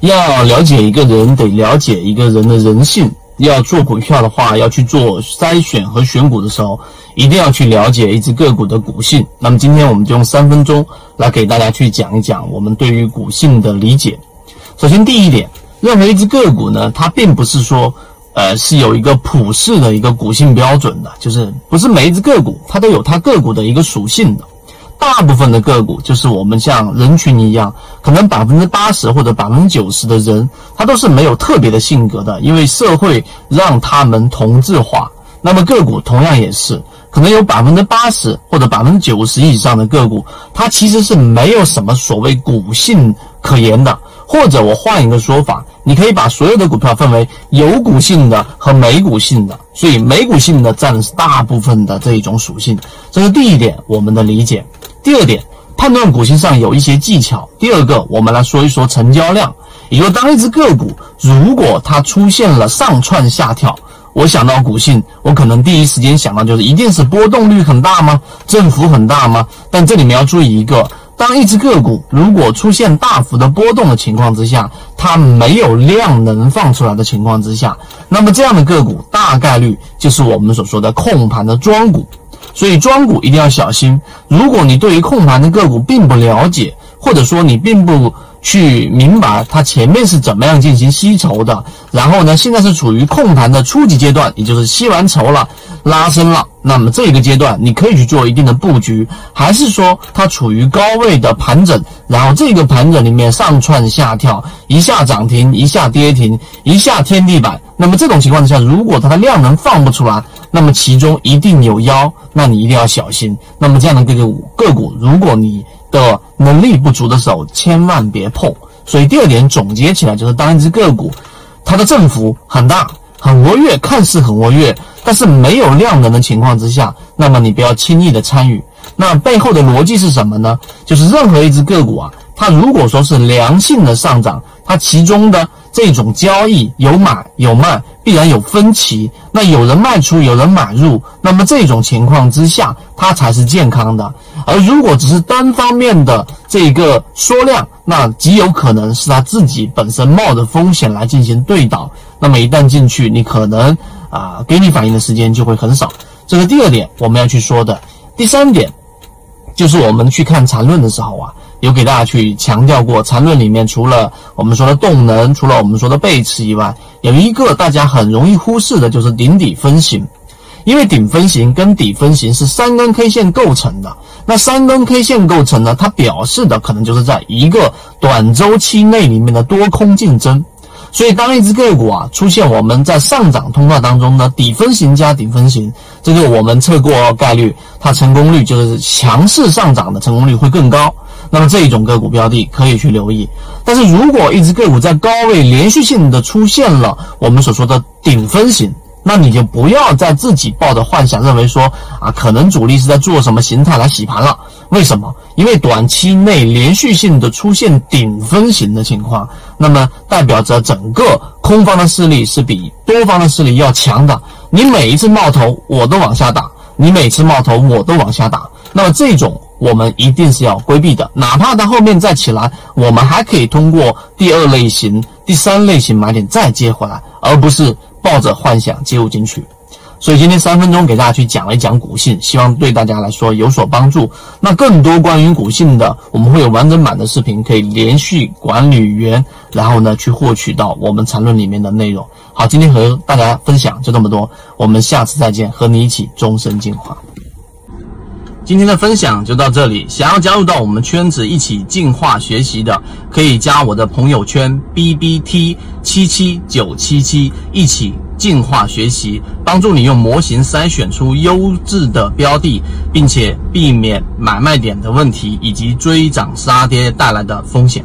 要了解一个人，得了解一个人的人性。要做股票的话，要去做筛选和选股的时候，一定要去了解一只个股的股性。那么今天我们就用三分钟来给大家去讲一讲我们对于股性的理解。首先第一点，任何一只个股呢，它并不是说，呃，是有一个普世的一个股性标准的，就是不是每一只个股它都有它个股的一个属性的。大部分的个股就是我们像人群一样，可能百分之八十或者百分之九十的人，他都是没有特别的性格的，因为社会让他们同质化。那么个股同样也是，可能有百分之八十或者百分之九十以上的个股，它其实是没有什么所谓股性可言的。或者我换一个说法，你可以把所有的股票分为有股性的和没股性的，所以没股性的占的是大部分的这一种属性。这是第一点，我们的理解。第二点，判断股性上有一些技巧。第二个，我们来说一说成交量。也就当一只个股如果它出现了上窜下跳，我想到股性，我可能第一时间想到就是一定是波动率很大吗？振幅很大吗？但这里面要注意一个，当一只个股如果出现大幅的波动的情况之下，它没有量能放出来的情况之下，那么这样的个股大概率就是我们所说的控盘的庄股。所以庄股一定要小心。如果你对于控盘的个股并不了解，或者说你并不去明白它前面是怎么样进行吸筹的，然后呢，现在是处于控盘的初级阶段，也就是吸完筹了，拉升了，那么这个阶段你可以去做一定的布局，还是说它处于高位的盘整，然后这个盘整里面上窜下跳，一下涨停，一下跌停，一下天地板，那么这种情况之下，如果它的量能放不出来。那么其中一定有妖，那你一定要小心。那么这样的个股个股，如果你的能力不足的时候，千万别碰。所以第二点总结起来就是，当一只个股它的振幅很大、很活跃，看似很活跃，但是没有量能的情况之下，那么你不要轻易的参与。那背后的逻辑是什么呢？就是任何一只个股啊，它如果说是良性的上涨，它其中的。这种交易有买有卖，必然有分歧。那有人卖出，有人买入，那么这种情况之下，它才是健康的。而如果只是单方面的这个缩量，那极有可能是他自己本身冒着风险来进行对倒。那么一旦进去，你可能啊，给你反应的时间就会很少。这是第二点我们要去说的。第三点，就是我们去看缠论的时候啊。有给大家去强调过，缠论里面除了我们说的动能，除了我们说的背驰以外，有一个大家很容易忽视的，就是顶底分型。因为顶分型跟底分型是三根 K 线构成的，那三根 K 线构成呢，它表示的可能就是在一个短周期内里面的多空竞争。所以，当一只个股啊出现我们在上涨通道当中呢，底分型加顶分型，这个我们测过概率，它成功率就是强势上涨的成功率会更高。那么这一种个股标的可以去留意。但是如果一只个股在高位连续性的出现了我们所说的顶分型，那你就不要再自己抱着幻想，认为说啊，可能主力是在做什么形态来洗盘了。为什么？因为短期内连续性的出现顶分型的情况，那么代表着整个空方的势力是比多方的势力要强的。你每一次冒头，我都往下打；你每次冒头，我都往下打。那么这种我们一定是要规避的。哪怕它后面再起来，我们还可以通过第二类型、第三类型买点再接回来，而不是。抱着幻想接入进去，所以今天三分钟给大家去讲一讲股性，希望对大家来说有所帮助。那更多关于股性的，我们会有完整版的视频，可以连续管理员，然后呢去获取到我们缠论里面的内容。好，今天和大家分享就这么多，我们下次再见，和你一起终身进化。今天的分享就到这里。想要加入到我们圈子一起进化学习的，可以加我的朋友圈 B B T 七七九七七，一起进化学习，帮助你用模型筛选出优质的标的，并且避免买卖点的问题以及追涨杀跌带来的风险。